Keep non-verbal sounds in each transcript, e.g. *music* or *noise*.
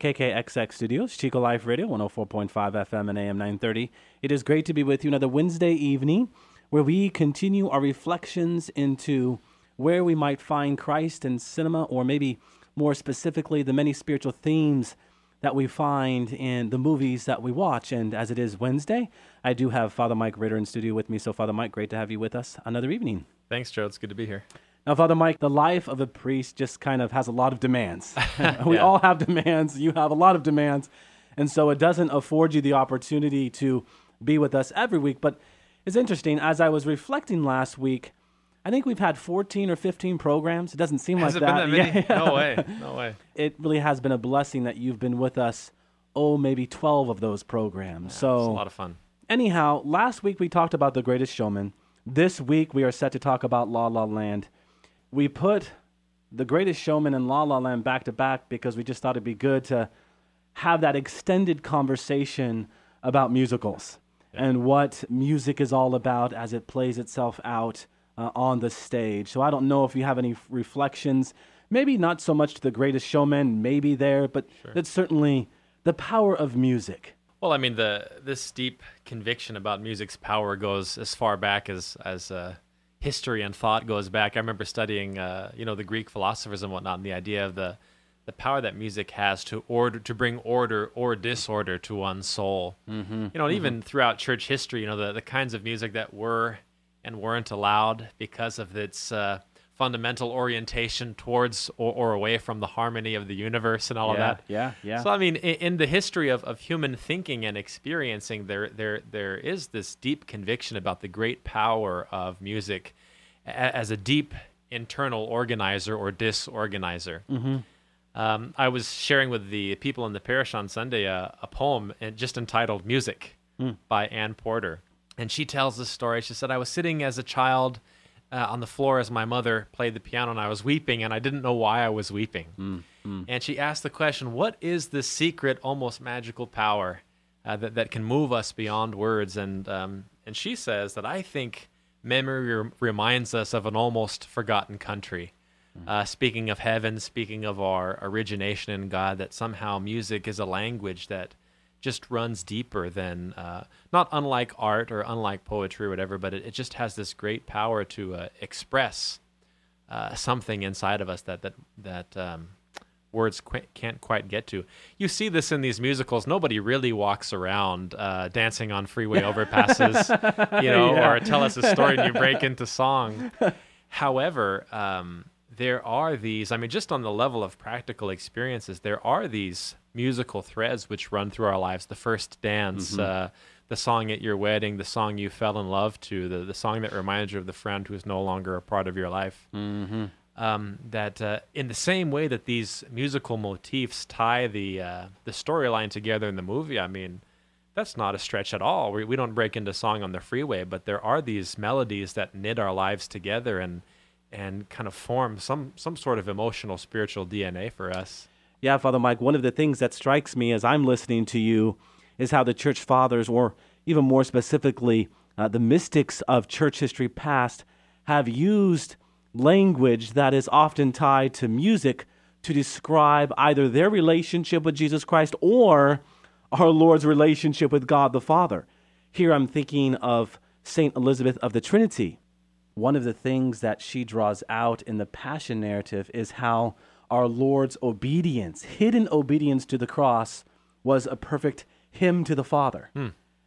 KKXX Studios, Chico Life Radio, 104.5 FM and AM 930. It is great to be with you another Wednesday evening where we continue our reflections into where we might find Christ in cinema, or maybe more specifically, the many spiritual themes that we find in the movies that we watch. And as it is Wednesday, I do have Father Mike Ritter in studio with me. So, Father Mike, great to have you with us another evening. Thanks, Joe. It's good to be here. Now, Father Mike, the life of a priest just kind of has a lot of demands. *laughs* *laughs* we Yeah. all have demands. You have a lot of demands. And so it doesn't afford you the opportunity to be with us every week. But it's interesting. As I was reflecting last week, I think we've had 14 or 15 programs. It doesn't seem Has like that. that many? Yeah. No way. *laughs* No way. It really has been a blessing that you've been with us, oh, maybe 12 of those programs. so It's a lot of fun. Anyhow, last week we talked about The Greatest Showman. This week we are set to talk about La La Land. We put The Greatest Showman and La La Land back to back because we just thought it'd be good to have that extended conversation about musicals and what music is all about as it plays itself out uh, on the stage. So I don't know if you have any reflections, maybe not so much to The Greatest Showman, maybe there, but that's certainly the power of music. Well, I mean, the this deep conviction about music's power goes as far back as as uh, history and thought goes back. I remember studying, uh, you know, the Greek philosophers and whatnot, and the idea of the the power that music has to order to bring order or disorder to one's soul. Mm-hmm. You know, and even throughout church history, you know, the the kinds of music that were and weren't allowed because of its uh, fundamental orientation towards or, or away from the harmony of the universe and all of that. yeah, yeah. So I mean, in, in the history of, of human thinking and experiencing, there there there is this deep conviction about the great power of music a, as a deep internal organizer or disorganizer. Mm-hmm. Um, I was sharing with the people in the parish on Sunday a, a poem and just entitled "Music" by Anne Porter, and she tells this story. She said, "I was sitting as a child." Uh, on the floor as my mother played the piano and I was weeping and I didn't know why I was weeping. And she asked the question, What is the secret, almost magical power uh, that, that can move us beyond words? And, um, and she says that I think memory rem- reminds us of an almost forgotten country. Uh, speaking of heaven, speaking of our origination in God, that somehow music is a language that just runs deeper than, uh, not unlike art or unlike poetry or whatever, but it, it just has this great power to uh, express uh, something inside of us that that that um, words qu- can't quite get to. You see this in these musicals. Nobody really walks around uh, dancing on freeway overpasses, *laughs* you know, Yeah. or tell us a story and you break into song. *laughs* However, um, there are these. I mean, just on the level of practical experiences, there are these musical threads which run through our lives. The first dance. Uh, the song at your wedding, the song you fell in love to, the, the song that reminded you of the friend who is no longer a part of your life um, that uh, in the same way that these musical motifs tie the uh, the storyline together in the movie, I mean, that's not a stretch at all. We, we don't break into song on the freeway, but there are these melodies that knit our lives together and and kind of form some some sort of emotional spiritual DNA for us. Yeah, Father Mike, one of the things that strikes me as I'm listening to you is how the church fathers, or even more specifically, uh, the mystics of church history past, have used language that is often tied to music to describe either their relationship with Jesus Christ or our Lord's relationship with God the Father. Here I'm thinking of St. Elizabeth of the Trinity. One of the things that she draws out in the Passion narrative is how our Lord's obedience, hidden obedience to the cross, was a perfect hymn to the Father.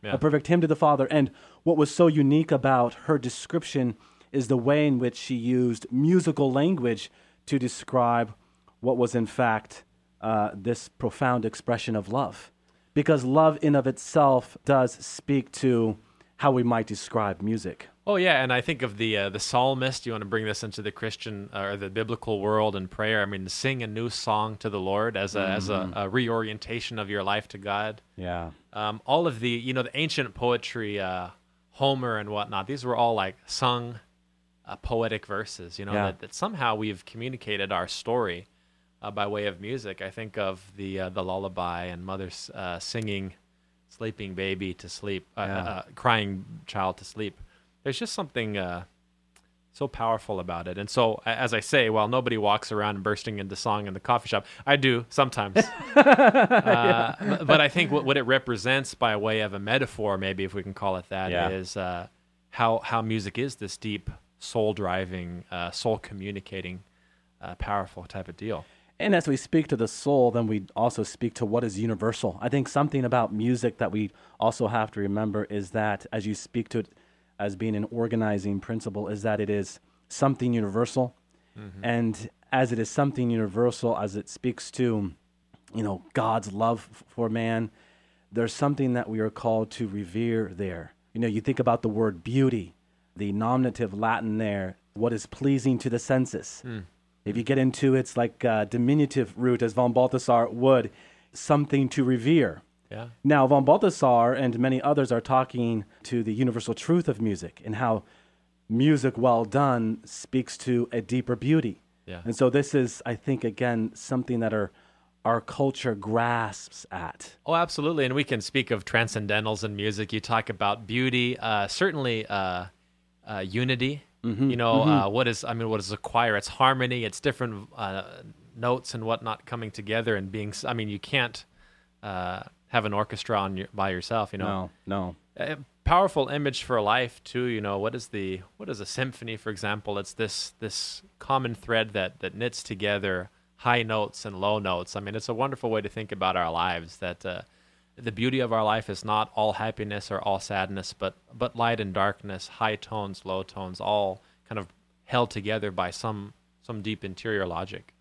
yeah. A perfect hymn to the Father. And what was so unique about her description is the way in which she used musical language to describe what was, in fact, uh, this profound expression of love. Because love, in of itself, does speak to how we might describe music. Oh yeah, and I think of the uh, the psalmist. You want to bring this into the Christian uh, or the biblical world and prayer. I mean, sing a new song to the Lord as a as a, a reorientation of your life to God. Yeah. Um, all of the you know the ancient poetry, uh, Homer and whatnot. These were all like sung uh, poetic verses. You know Yeah. that, that somehow we've communicated our story uh, by way of music. I think of the uh, the lullaby and mothers uh, singing, sleeping baby to sleep, uh, Yeah. uh, crying child to sleep. There's just something uh, so powerful about it. And so, as I say, while nobody walks around bursting into song in the coffee shop, I do sometimes. *laughs* uh, but- But I think what, what it represents by way of a metaphor, maybe if we can call it that, is Yeah. uh, how how music is this deep, soul driving, uh, soul communicating, uh, powerful type of deal. And as we speak to the soul, then we also speak to what is universal. I think something about music that we also have to remember is that as you speak to it as being an organizing principle, is that it is something universal. And as it is something universal, as it speaks to, you know, God's love f- for man, there's something that we are called to revere there. You know, you think about the word beauty, the nominative Latin there, what is pleasing to the senses. If you get into its like uh, diminutive root, as von Balthasar would, something to revere. Yeah. Now, von Balthasar and many others are talking to the universal truth of music and how music well done speaks to a deeper beauty. Yeah. And so this is, I think, again, something that our our culture grasps at. Oh, absolutely. And we can speak of transcendentals in music. You talk about beauty, uh, certainly uh, uh, unity. You know, uh, what is, I mean, what is a choir? It's harmony, it's different uh, notes and whatnot coming together and being, I mean, you can't uh, have an orchestra on your, by yourself, you know. No, no. a powerful image for life too you know what is the what is a symphony for example it's this this common thread that that knits together high notes and low notes i mean it's a wonderful way to think about our lives that uh, the beauty of our life is not all happiness or all sadness but but light and darkness high tones low tones all kind of held together by some some deep interior logic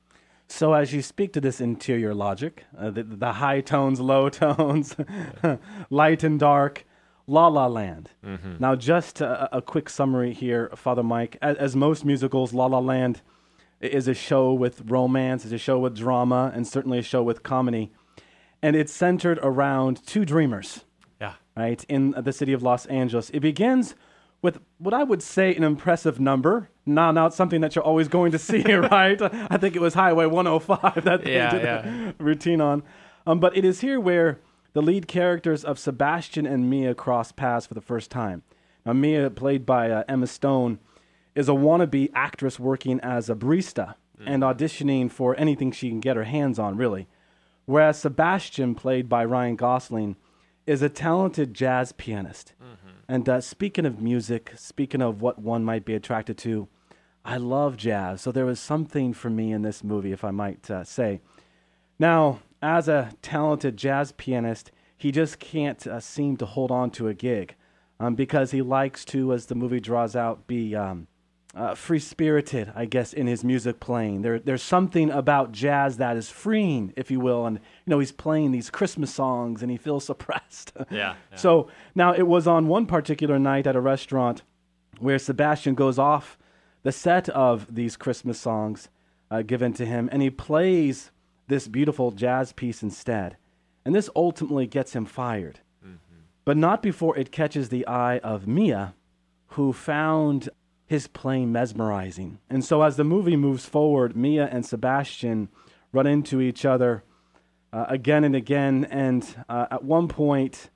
So as you speak to this interior logic, uh, the, the high tones, low *laughs* tones, *laughs* light and dark, La La Land. Now, just a, a quick summary here, Father Mike. As, as most musicals, La La Land is a show with romance, is a show with drama, and certainly a show with comedy. And it's centered around two dreamers yeah right, in the city of Los Angeles. It begins with what I would say an impressive number. Now, it's something that you're always going to see, *laughs* *laughs* right? I think it was Highway 105 that they Yeah, did yeah. the *laughs* routine on. Um, but it is here where the lead characters of Sebastian and Mia cross paths for the first time. Now, Mia, played by uh, Emma Stone, is a wannabe actress working as a barista and auditioning for anything she can get her hands on, really. Whereas Sebastian, played by Ryan Gosling, is a talented jazz pianist. And uh, speaking of music, speaking of what one might be attracted to, I love jazz. So there was something for me in this movie, if I might uh, say. Now, as a talented jazz pianist, he just can't uh, seem to hold on to a gig um, because he likes to, as the movie draws out, be um, uh, free spirited, I guess, in his music playing. There, there's something about jazz that is freeing, if you will. And, you know, he's playing these Christmas songs and he feels *laughs* suppressed. Yeah, yeah. So now it was on one particular night at a restaurant where Sebastian goes off the set of these Christmas songs uh, given to him and he plays this beautiful jazz piece instead. And this ultimately gets him fired. But not before it catches the eye of Mia, who found his playing mesmerizing. And so as the movie moves forward, Mia and Sebastian run into each other uh, again and again. And uh, at one point,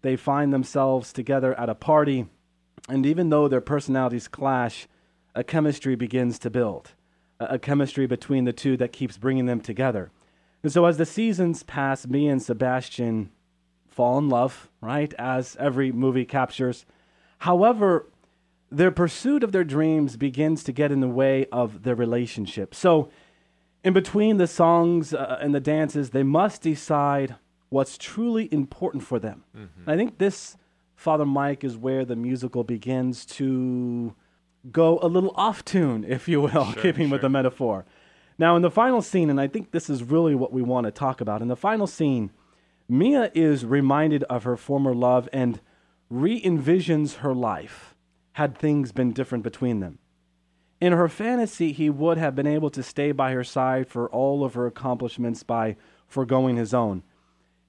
they find themselves together at a party. And even though their personalities clash, a chemistry begins to build, a, a chemistry between the two that keeps bringing them together. And so as the seasons pass, Mia and Sebastian fall in love, right? As every movie captures. However, their pursuit of their dreams begins to get in the way of their relationship. So, in between the songs uh, and the dances, they must decide what's truly important for them. And I think this, Father Mike, is where the musical begins to go a little off tune, if you will, *laughs* keeping with the metaphor. Now, in the final scene, and I think this is really what we want to talk about, in the final scene, Mia is reminded of her former love and re envisions her life had things been different between them. In her fantasy, he would have been able to stay by her side for all of her accomplishments by foregoing his own.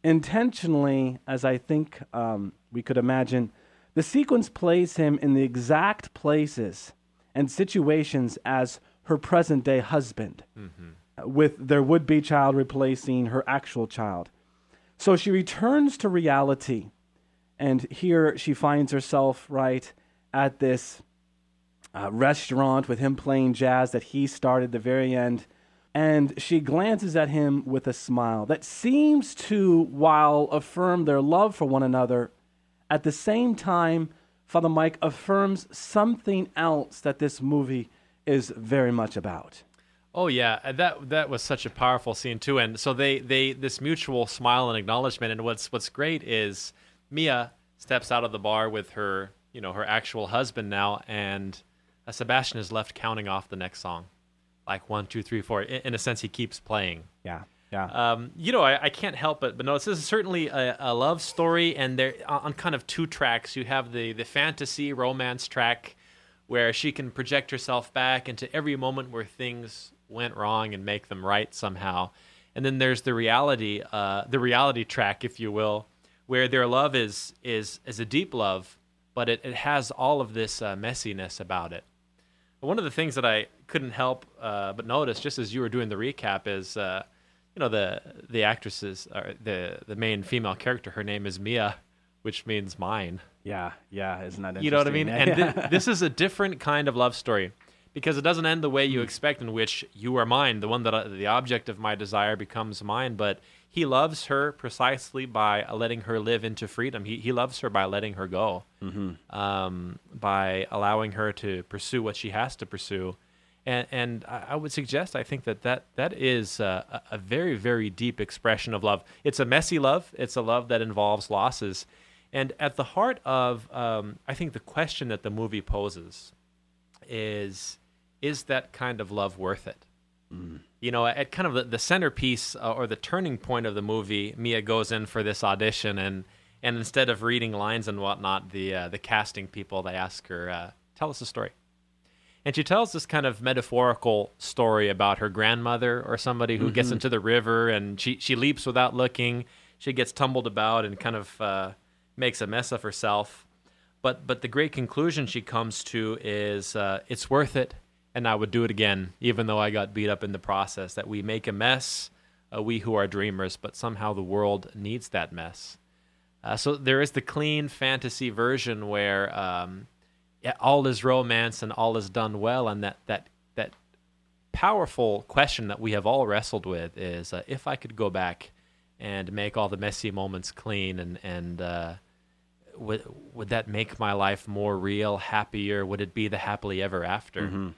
intentionally, as I think um, we could imagine, the sequence plays him in the exact places and situations as her present day husband, mm-hmm. with their would be child replacing her actual child. So she returns to reality, and here she finds herself right at this uh, restaurant with him playing jazz that he started the very end. And she glances at him with a smile that seems to, while affirm their love for one another, at the same time, Father Mike affirms something else that this movie is very much about. Oh yeah, uh, that that was such a powerful scene too. And so they they this mutual smile and acknowledgement. And what's what's great is Mia steps out of the bar with her you know her actual husband now, and uh, Sebastian is left counting off the next song, like one, two, three, four. In, in a sense, he keeps playing. Yeah. Yeah. Um, you know, I, I, can't help but but no, this is certainly a, a love story, and there on kind of two tracks. You have the the fantasy romance track, where she can project herself back into every moment where things went wrong and make them right somehow, and then there's the reality, uh, the reality track, if you will, where their love is is is a deep love, but it, it has all of this uh, messiness about it. One of the things that I couldn't help uh, but notice, just as you were doing the recap, is uh, you know the the actresses, or the the main female character. Her name is Mia, which means mine. Yeah, yeah, isn't that You know what I mean? and th- *laughs* this is a different kind of love story because it doesn't end the way you expect, in which you are mine, the one that uh, the object of my desire becomes mine, but he loves her precisely by letting her live into freedom. He, he loves her by letting her go, mm-hmm. um, by allowing her to pursue what she has to pursue. And, and I would suggest, I think that that, that is a, a very, very deep expression of love. It's a messy love, it's a love that involves losses. And at the heart of, um, I think, the question that the movie poses is is that kind of love worth it? Mm you know, at kind of the, the centerpiece uh, or the turning point of the movie, Mia goes in for this audition, and and instead of reading lines and whatnot, the uh, the casting people they ask her, uh, "Tell us a story," and she tells this kind of metaphorical story about her grandmother or somebody who mm-hmm. gets into the river and she she leaps without looking, she gets tumbled about and kind of uh, makes a mess of herself. But but the great conclusion she comes to is uh, it's worth it and I would do it again, even though I got beat up in the process. That we make a mess, uh, we who are dreamers, but somehow the world needs that mess. Uh, so there is the clean fantasy version where um, all is romance and all is done well, and that that that powerful question that we have all wrestled with is uh, if I could go back and make all the messy moments clean and and uh, would would that make my life more real, happier? Would it be the happily ever after? Mm-hmm.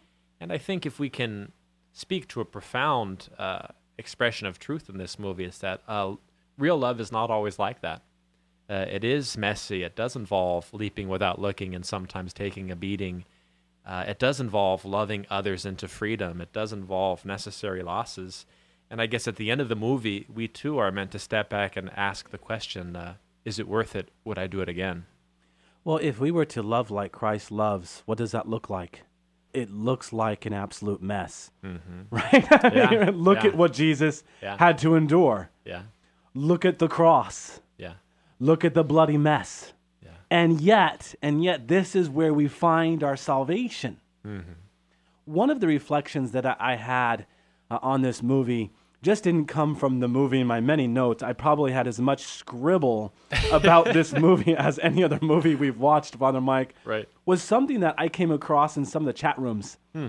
And I think if we can speak to a profound uh, expression of truth in this movie, is that uh, real love is not always like that. Uh, it is messy. It does involve leaping without looking and sometimes taking a beating. Uh, it does involve loving others into freedom. It does involve necessary losses. And I guess at the end of the movie, we too are meant to step back and ask the question uh, is it worth it? Would I do it again? Well, if we were to love like Christ loves, what does that look like? It looks like an absolute mess, mm-hmm. *laughs* right? Yeah. *laughs* Look yeah. at what Jesus yeah. had to endure. Yeah. Look at the cross. Yeah. Look at the bloody mess. Yeah. And yet, and yet, this is where we find our salvation. Mm-hmm. One of the reflections that I had uh, on this movie just didn't come from the movie in my many notes. I probably had as much scribble *laughs* about this movie as any other movie we've watched, Father Mike. Right. Was something that I came across in some of the chat rooms. Hmm.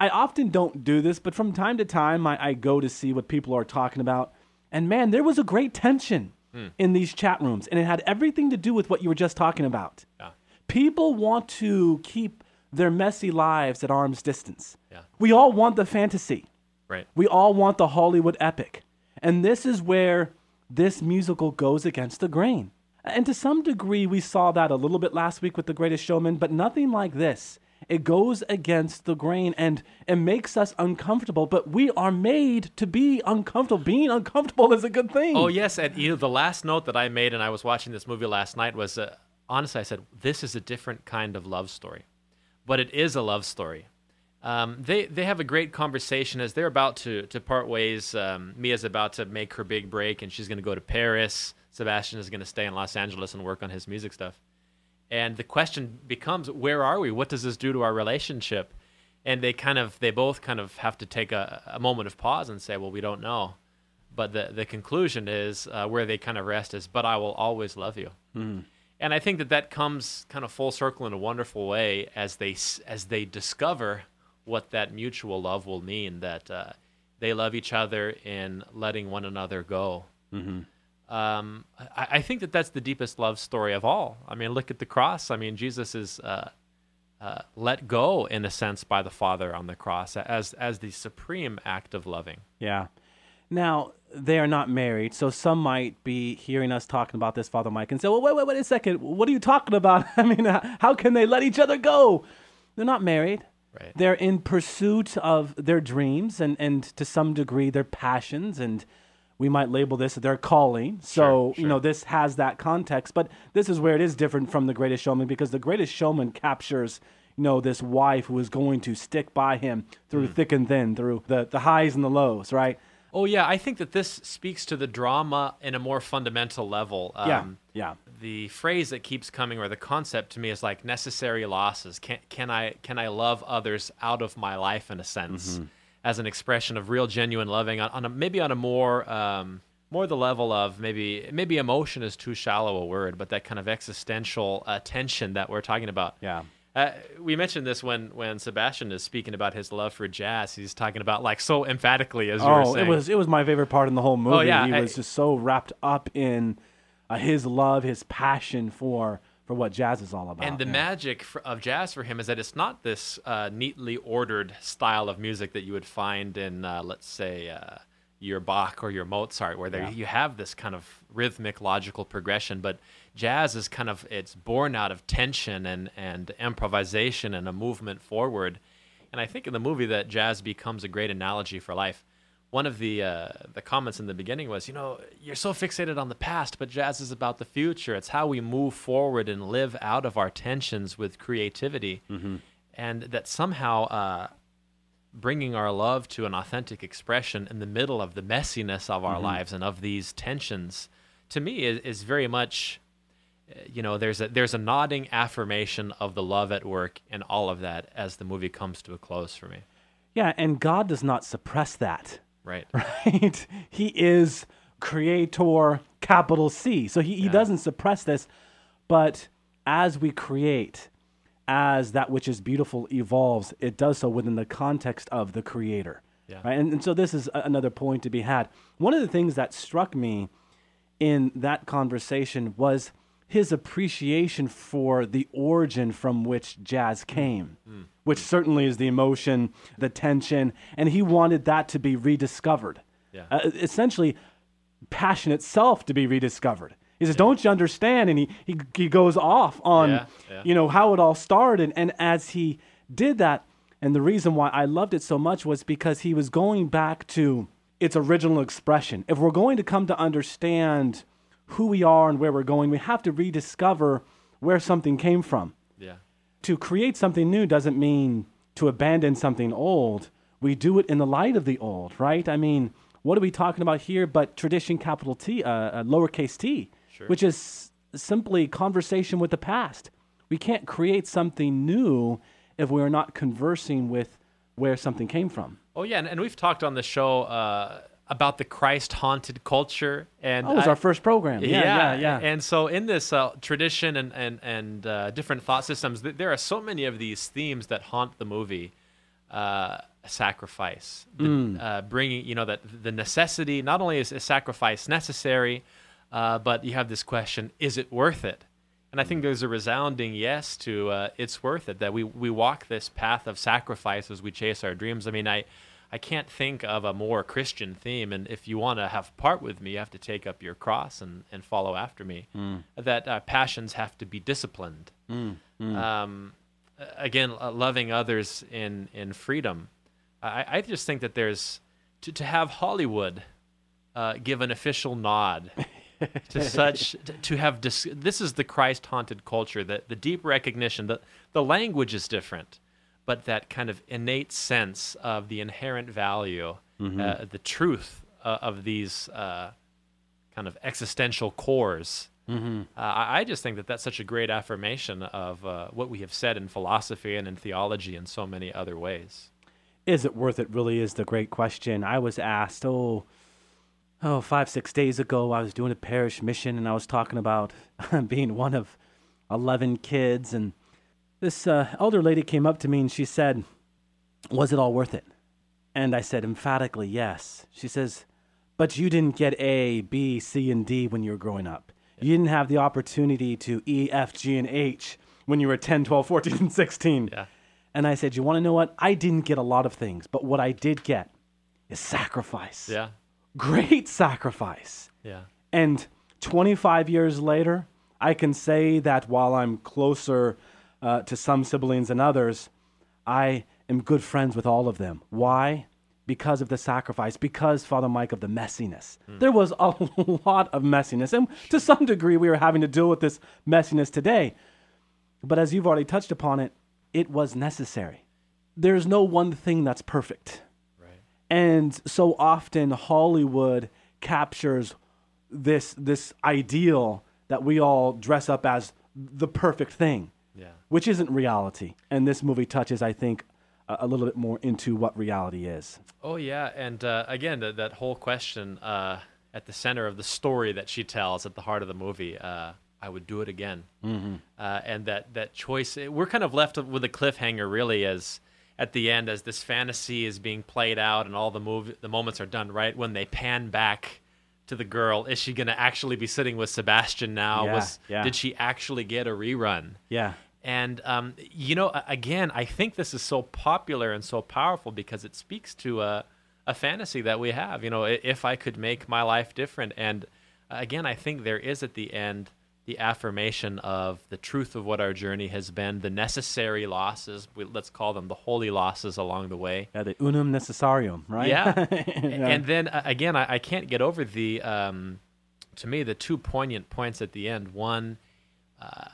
I often don't do this, but from time to time I, I, go to see what people are talking about. And man, there was a great tension hmm. in these chat rooms, and it had everything to do with what you were just talking about. Yeah. People want to keep their messy lives at arm's distance. Yeah. We all want the fantasy. Right. We all want the Hollywood epic. And this is where this musical goes against the grain. And to some degree, we saw that a little bit last week with The Greatest Showman, but nothing like this. It goes against the grain and it makes us uncomfortable, but we are made to be uncomfortable. Being uncomfortable is a good thing. Oh, yes. And you know, the last note that I made, and I was watching this movie last night, was uh, honestly, I said, this is a different kind of love story. But it is a love story Um, they they have a great conversation as they're about to to part ways. Um, Mia's about to make her big break, and she's going to go to Paris. Sebastian is going to stay in Los Angeles and work on his music stuff. And the question becomes, where are we? What does this do to our relationship? And they kind of they both kind of have to take a, a moment of pause and say, well, we don't know. But the the conclusion is uh, where they kind of rest is, but I will always love you. Mm. And I think that that comes kind of full circle in a wonderful way as they as they discover what that mutual love will mean that uh, they love each other in letting one another go. Mm-hmm. Um, I, I, think that that's the deepest love story of all. I mean, look at the cross. I mean, Jesus is uh, uh, let go in a sense by the Father on the cross as as the supreme act of loving. Yeah. Now they are not married, so some might be hearing us talking about this, Father Mike, and say, "Well, wait, wait, wait a second. What are you talking about? *laughs* I mean, how can they let each other go? They're not married. Right. They're in pursuit of their dreams and, and to some degree their passions and we might label this their calling. So, sure, sure. you know, this has that context, but this is where it is different from the greatest showman because the greatest showman captures, you know, this wife who is going to stick by him through mm. thick and thin, through the, the highs and the lows, right? Oh yeah, I think that this speaks to the drama in a more fundamental level. Um, yeah, yeah. The phrase that keeps coming, or the concept to me, is like necessary losses. Can can I can I love others out of my life in a sense, mm-hmm. as an expression of real genuine loving on, on a, maybe on a more um, more the level of maybe maybe emotion is too shallow a word, but that kind of existential uh, tension that we're talking about. Yeah. Uh, we mentioned this when when Sebastian is speaking about his love for jazz. He's talking about like so emphatically as you oh, were saying. it was it was my favorite part in the whole movie. Oh, yeah, he I, was just so wrapped up in uh, his love, his passion for for what jazz is all about. And the yeah. magic for, of jazz for him is that it's not this uh, neatly ordered style of music that you would find in, uh, let's say, uh, your Bach or your Mozart, where yeah. you have this kind of rhythmic, logical progression, but jazz is kind of it's born out of tension and and improvisation and a movement forward. And I think in the movie that jazz becomes a great analogy for life. One of the uh, the comments in the beginning was, you know, you're so fixated on the past, but jazz is about the future. It's how we move forward and live out of our tensions with creativity, mm-hmm. and that somehow uh, bringing our love to an authentic expression in the middle of the messiness of our mm-hmm. lives and of these tensions, to me, is, is very much you know there's a there's a nodding affirmation of the love at work and all of that as the movie comes to a close for me. Yeah and god does not suppress that. Right. *laughs* Right? He is creator capital c. So he, he yeah. doesn't suppress this but as we create as that which is beautiful evolves it does so within the context of the creator yeah. right and, and so this is another point to be had one of the things that struck me in that conversation was his appreciation for the origin from which jazz came, mm. which certainly is the emotion, the tension, and he wanted that to be rediscovered. Yeah. Uh, essentially, passion itself to be rediscovered. He says, yeah. "Don't you understand?" And he, he he goes off on yeah, yeah. you know how it all started, and as he did that, and the reason why I loved it so much was because he was going back to its original expression. If we're going to come to understand who we are and where we're going, we have to rediscover where something came from. Yeah. To create something new doesn't mean to abandon something old. We do it in the light of the old, right? I mean, what are we talking about here but tradition, capital T, uh, uh, lowercase t, sure. which is simply conversation with the past. We can't create something new if we are not conversing with where something came from. Oh, yeah. And, and we've talked on the show. Uh, about the Christ haunted culture. And that was I, our first program. Yeah, yeah, yeah. yeah. And so in this uh, tradition and and and uh, different thought systems, th- there are so many of these themes that haunt the movie. Uh, sacrifice, the, mm. Uh, bringing you know that the necessity. Not only is a sacrifice necessary, uh, but you have this question: Is it worth it? And I think there's a resounding yes to uh, it's worth it that we we walk this path of sacrifice as we chase our dreams. I mean, I I can't think of a more Christian theme. And if you want to have part with me, you have to take up your cross and, and follow after me. Mm. That uh, passions have to be disciplined. Mm. Mm. Um, again, uh, loving others in, in freedom. I, I just think that there's to, to have Hollywood uh, give an official nod *laughs* *laughs* to such to have dis- this is the Christ haunted culture that the deep recognition that the language is different but that kind of innate sense of the inherent value, uh, the truth uh, of these uh, kind of existential cores. Uh, I, I just think that that's such a great affirmation of uh, what we have said in philosophy and in theology and so many other ways. Is it worth it? Really, is the great question. I was asked, oh, oh, five six days ago. I was doing a parish mission, and I was talking about *laughs* being one of eleven kids, and this uh, elder lady came up to me and she said, "Was it all worth it?" And I said emphatically, "Yes." She says, "But you didn't get A, B, C, and D when you were growing up. You didn't have the opportunity to E, F, G, and H when you were 10, 12, 14, and 16." Yeah. And I said, You want to know what? I didn't get a lot of things, but what I did get is sacrifice. Yeah. Great *laughs* sacrifice. Yeah. And 25 years later, I can say that while I'm closer uh, to some siblings than others, I am good friends with all of them. Why? Because of the sacrifice, because, Father Mike, of the messiness. There was a *laughs* lot of messiness. And to some degree, we are having to deal with this messiness today. But as you've already touched upon it, it was necessary. There's no one thing that's perfect. And so often Hollywood captures this this ideal that we all dress up as the perfect thing, Yeah. which isn't reality. And this movie touches, I think, a, a little bit more into what reality is. Oh yeah, and uh, again, that that whole question uh, at the center of the story that she tells at the heart of the movie. Uh, I would do it again, mm-hmm. uh, and that that choice. We're kind of left with a cliffhanger, really, as at the end, as this fantasy is being played out, and all the movie the moments are done. Right when they pan back to the girl, is she going to actually be sitting with Sebastian now? Yeah, Was yeah. did she actually get a rerun? Yeah. And um, you know, again, I think this is so popular and so powerful because it speaks to a, a fantasy that we have. You know, if I could make my life different, and again, I think there is at the end the affirmation of the truth of what our journey has been, the necessary losses. We, let's call them the holy losses along the way. Yeah, the unum necessarium, right? Yeah. *laughs* Yeah. And then uh, again, I, I can't get over the, um, to me, the two poignant points at the end. One, uh,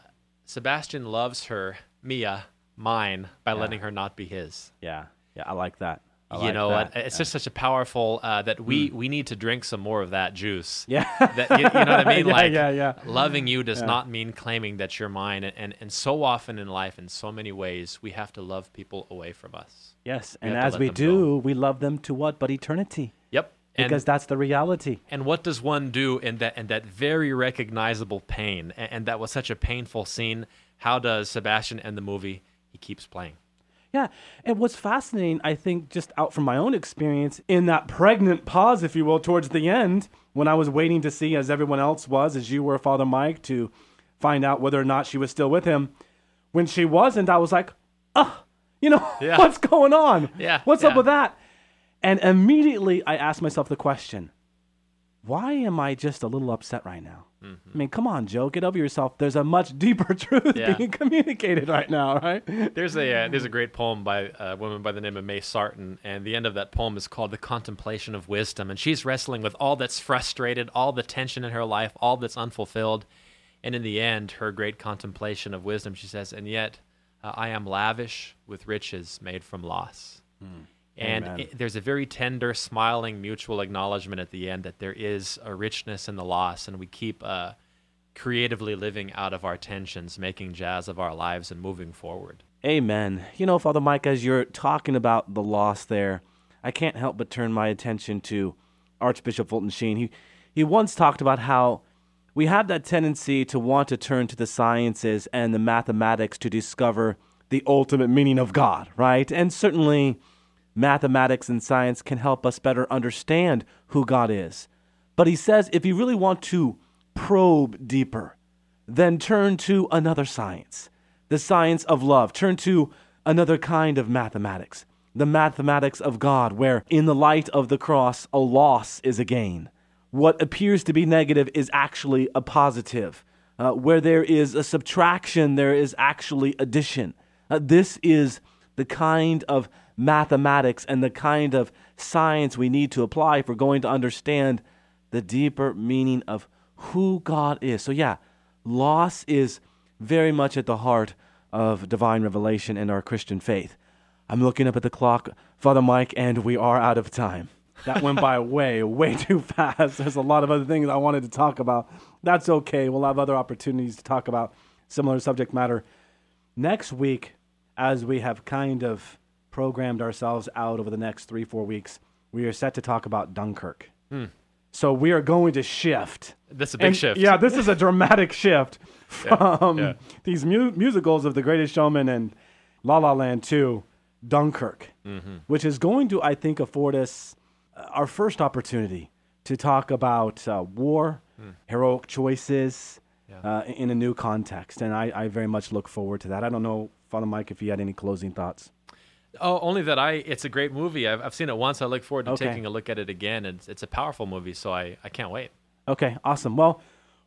Sebastian loves her, Mia, mine, by letting her not be his. yeah. Yeah, I like that. I you like know, that. it's just such a powerful uh, that we we need to drink some more of that juice. Yeah. That, you, you know what I *laughs* mean? Yeah, like, yeah, yeah. loving you does not mean claiming that you're mine. And, and and so often in life, in so many ways, we have to love people away from us. Yes, We and as we do, we love them to what? But eternity. Yep. And, Because that's the reality. and what does one do in that in that very recognizable pain? And, and that was such a painful scene. How does Sebastian end the movie? He keeps playing. Yeah. And what's fascinating, I think, just out from my own experience, in that pregnant pause, if you will, towards the end, when I was waiting to see, as everyone else was, as you were, Father Mike, to find out whether or not she was still with him. When she wasn't, I was like, oh, you know, *laughs* Yeah. what's going on? Yeah, What's up with that? And immediately I asked myself the question, why am I just a little upset right now? I mean, come on, Joe, get over yourself. There's a much *laughs* deeper truth Yeah. being communicated right now, right? There's a uh, there's a great poem by a woman by the name of May Sarton, and the end of that poem is called "The Contemplation of Wisdom." And she's wrestling with all that's frustrated, all the tension in her life, all that's unfulfilled, and in the end, her great contemplation of wisdom. She says, "And yet, uh, I am lavish with riches made from loss." And it, there's a very tender, smiling, mutual acknowledgement at the end that there is a richness in the loss, and we keep uh, creatively living out of our tensions, making jazz of our lives, and moving forward. Amen. You know, Father Mike, as you're talking about the loss there, I can't help but turn my attention to Archbishop Fulton Sheen. He, he once talked about how we have that tendency to want to turn to the sciences and the mathematics to discover the ultimate meaning of God, right? And certainly mathematics and science can help us better understand who God is. But he says if you really want to probe deeper, then turn to another science, the science of love. Turn to another kind of mathematics, the mathematics of God, where in the light of the cross, a loss is a gain. What appears to be negative is actually a positive. Uh, where there is a subtraction, there is actually addition. Uh, this is the kind of mathematics and the kind of science we need to apply if we're going to understand the deeper meaning of who God is. So, yeah, loss is very much at the heart of divine revelation and our Christian faith. I'm looking up at the clock, Father Mike, and we are out of time. That went by *laughs* way, way too fast. There's a lot of other things I wanted to talk about. That's okay. We'll have other opportunities to talk about similar subject matter next week, as we have kind of programmed ourselves out over the next three, four weeks. We are set to talk about Dunkirk. So we are going to shift. This is a big And, shift. Yeah, this is a dramatic shift *laughs* from yeah. these mu- musicals of The Greatest Showman and La La Land to Dunkirk, Mm-hmm. which is going to, I think, afford us uh, our first opportunity to talk about uh, war, heroic choices Hmm. Yeah. uh, in a new context. And I, I very much look forward to that. I don't know, Father Mike, if you had any closing thoughts. Oh, only that I. It's a great movie. I've, I've seen it once. I look forward to Okay. taking a look at it again. It's it's a powerful movie, so I, I can't wait. Okay, awesome. Well,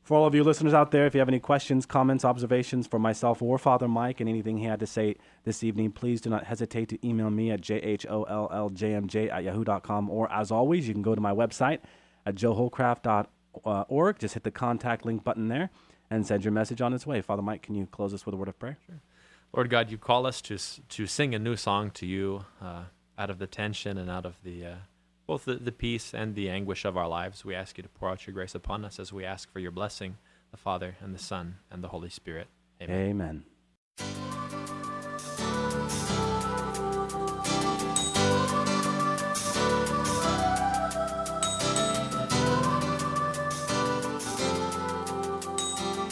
for all of you listeners out there, if you have any questions, comments, observations for myself or Father Mike and anything he had to say this evening, please do not hesitate to email me at jholljmj at yahoo.com. Or as always, you can go to my website at joeholcraft.org. Just hit the contact link button there and send your message on its way. Father Mike, can you close us with a word of prayer? Lord God, you call us to to sing a new song to you uh, out of the tension and out of the uh, both the, the peace and the anguish of our lives. We ask you to pour out your grace upon us as we ask for your blessing, the Father and the Son and the Holy Spirit. Amen. Amen.